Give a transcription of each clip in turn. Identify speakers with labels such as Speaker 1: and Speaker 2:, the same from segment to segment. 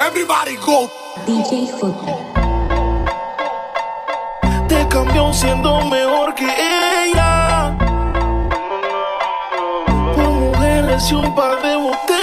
Speaker 1: Everybody go.
Speaker 2: DJ
Speaker 3: Te cambió siendo mejor que ella. Por mujeres y un par de botellas.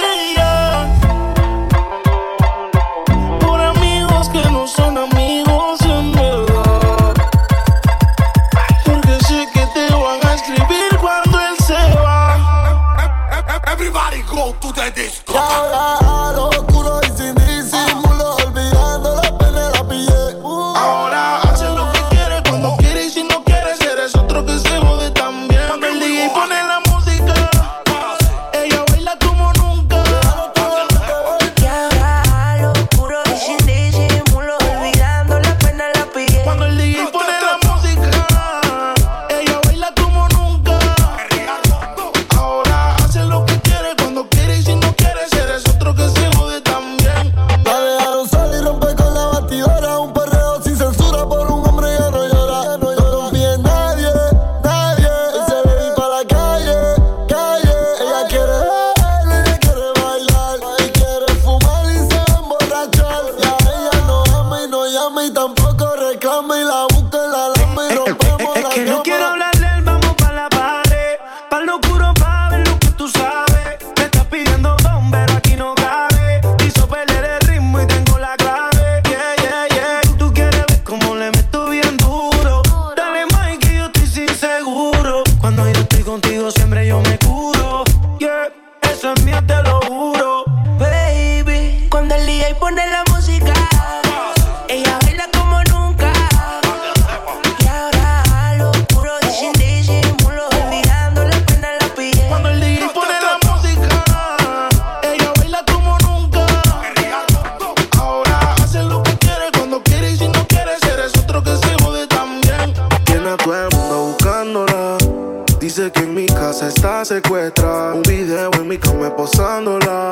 Speaker 3: casa está secuestrada. Un video en mi cama posándola.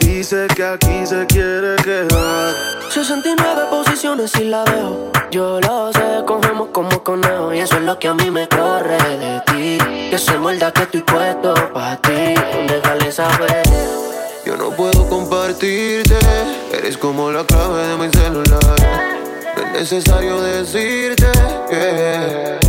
Speaker 3: Dice que aquí se quiere quedar.
Speaker 4: 69 posiciones y la veo. Yo lo sé, cogemos como conejo. Y eso es lo que a mí me corre de ti. Que soy muerda que estoy puesto para ti. Déjale saber.
Speaker 5: Yo no puedo compartirte. Eres como la clave de mi celular. No es necesario decirte que.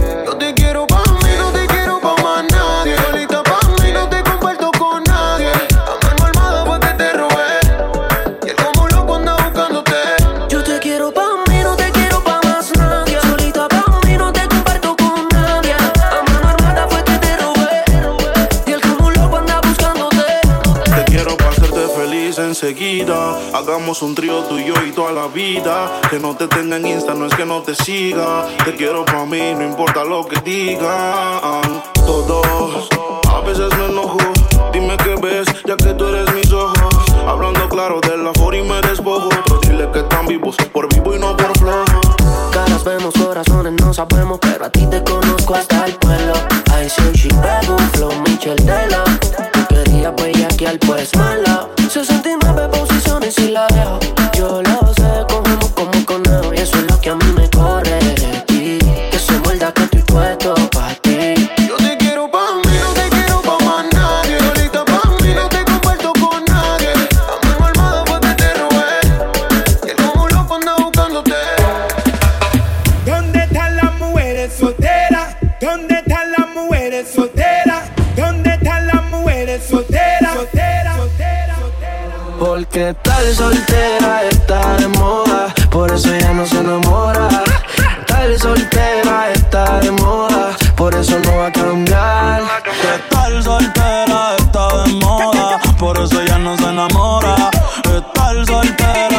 Speaker 3: Hagamos un trío tú y yo y toda la vida. Que no te tenga en Insta, no es que no te siga. Te quiero pa' mí, no importa lo que digan. Todos, a veces me enojo. Dime qué ves, ya que tú eres mis ojos. Hablando claro de la for y me despojo. Pero dile que están vivos, por vivo y no por flojo.
Speaker 4: Caras vemos, corazones no sabemos hora. Estar soltera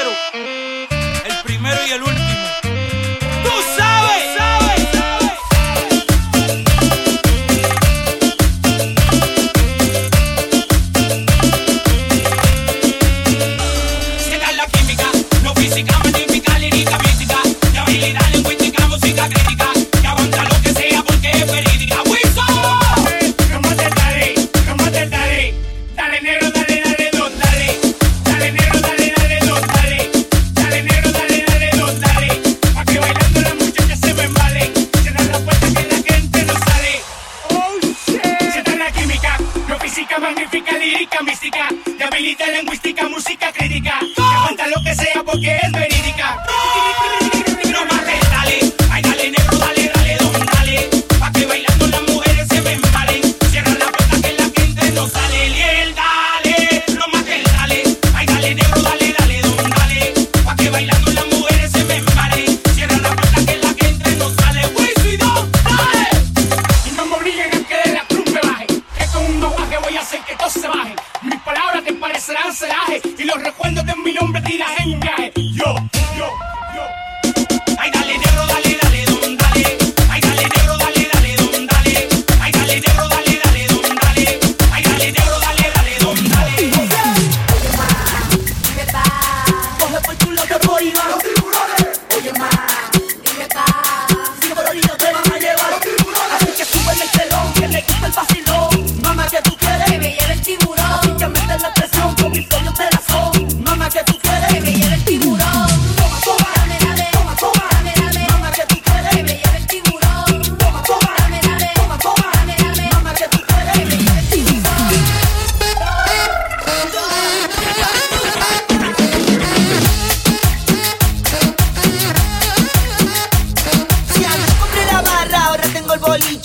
Speaker 4: Brasileiro.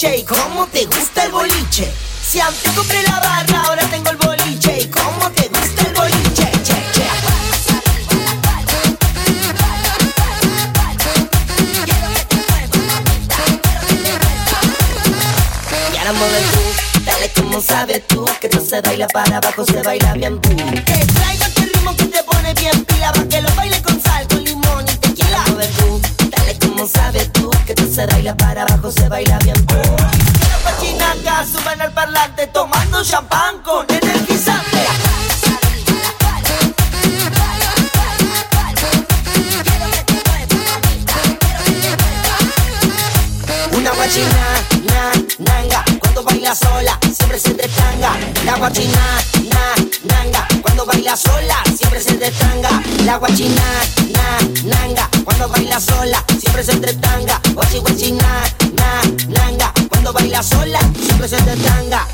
Speaker 4: boliche y cómo te gusta el boliche. Si antes compré la barra, ahora tengo el boliche y cómo te gusta el boliche. Che, che. Y ahora mueve tú, dale como sabes tú que tú se baila para abajo, se baila bien
Speaker 5: tú. Te traigo este ritmo que te
Speaker 3: pone bien pila para
Speaker 6: que
Speaker 7: lo baile con sal, con limón y tequila. Mueve tú, dale como sabes tú baila para abajo, se baila bien. Quiero pachinaca, suben al parlante, tomando champán con energizante. Una guachina, na, nanga, cuando baila sola, siempre se entretanga. La guachina, na, cuando baila sola, siempre se detanga. La guachina, na, nanga, cuando baila sola, siempre se entretanga. Guachi, guachi, na, na, nanga, cuando baila sola, siempre se detanga.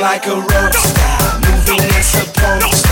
Speaker 7: Like a rock star, moving as a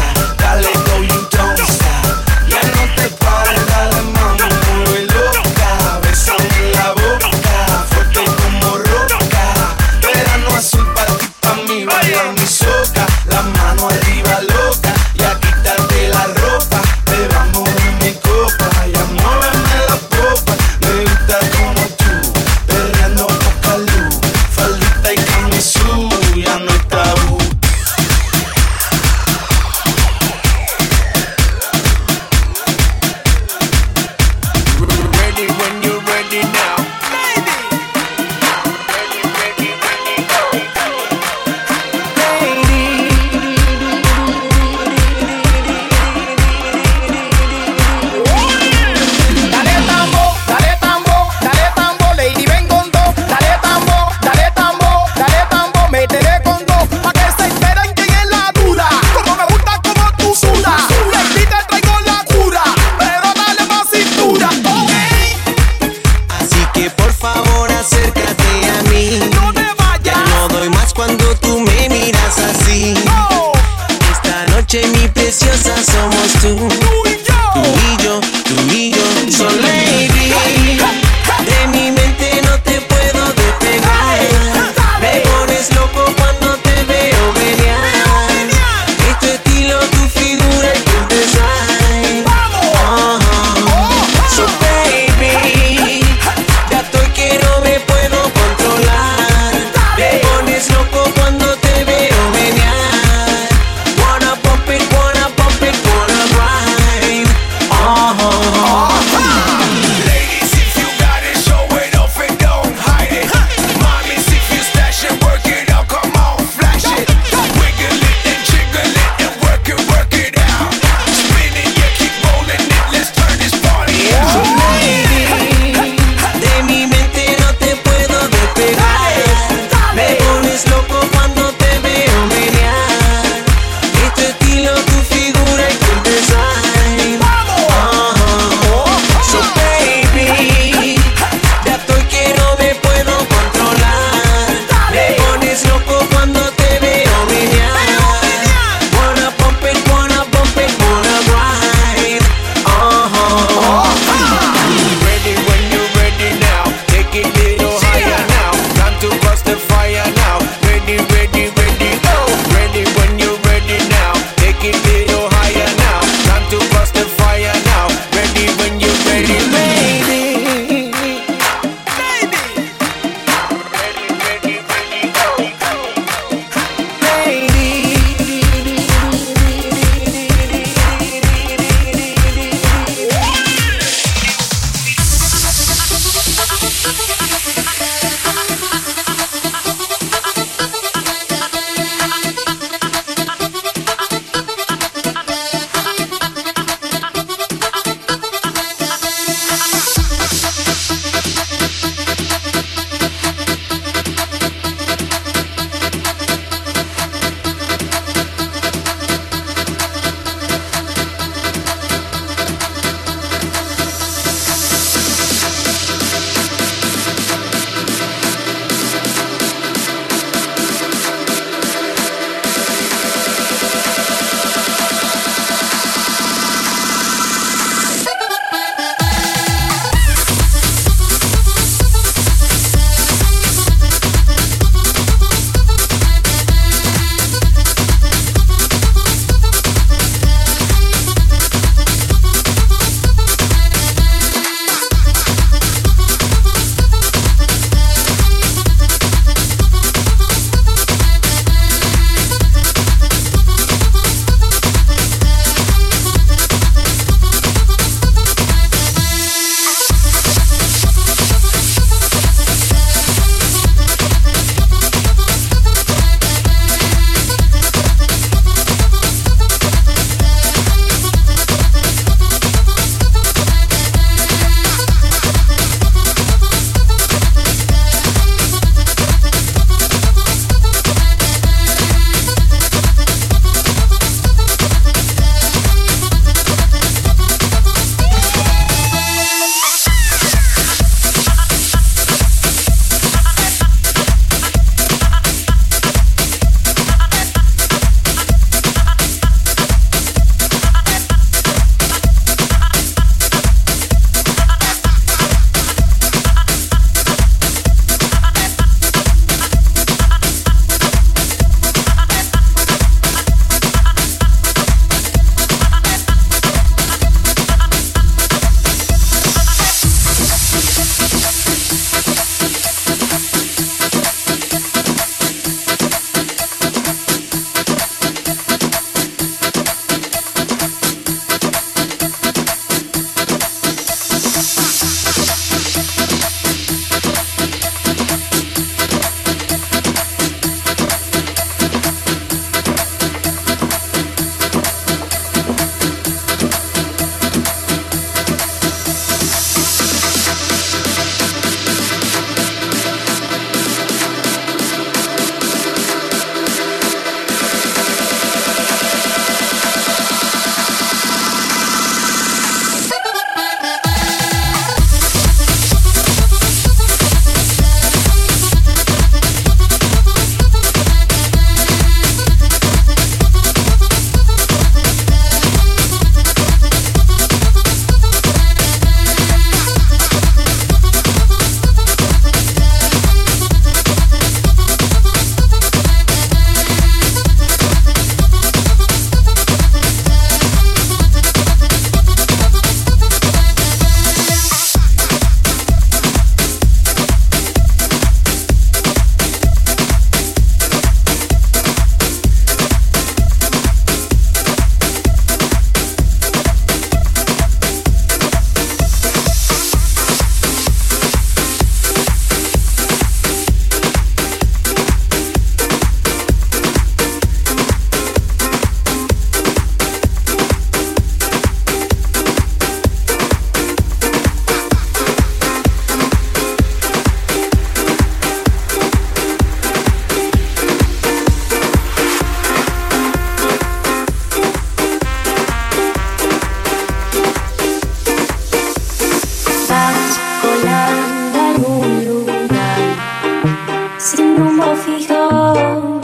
Speaker 7: fijo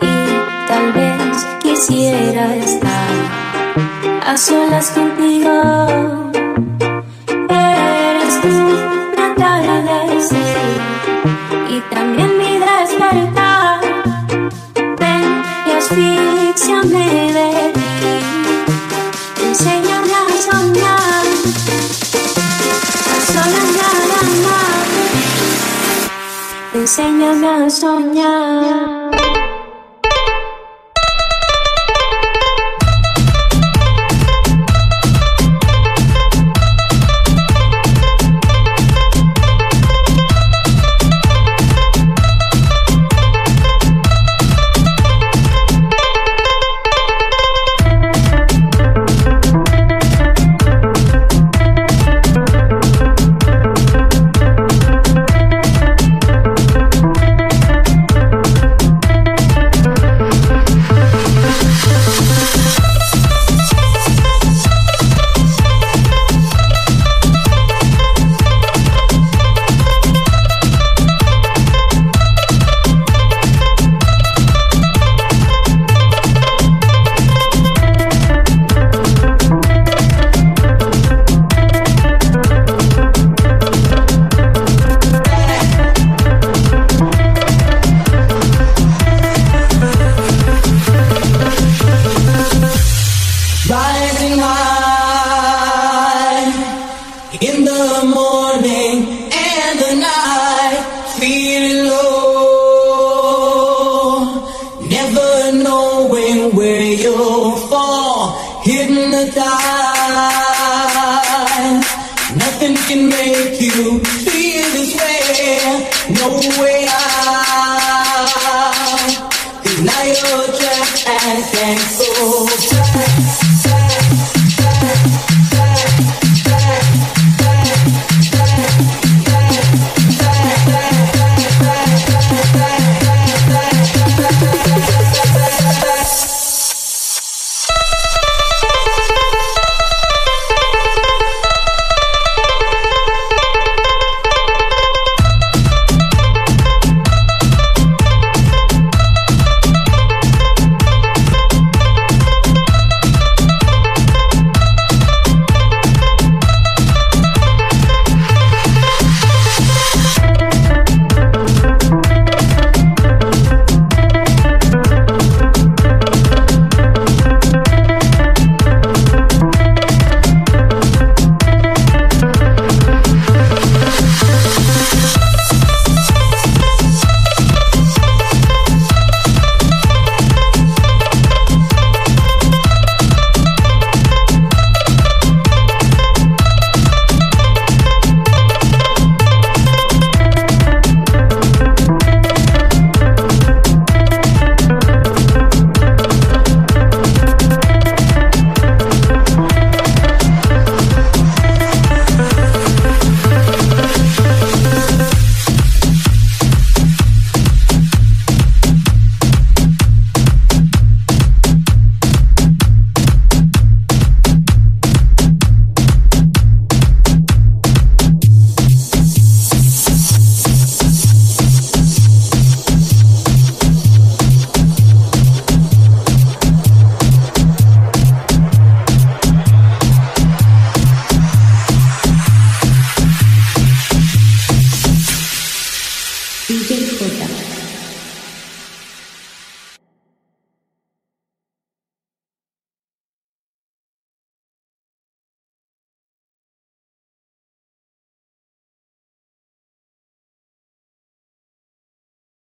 Speaker 7: y
Speaker 8: tal vez
Speaker 9: quisiera estar a solas contigo.
Speaker 8: sẽ nhớ nhớ so nhau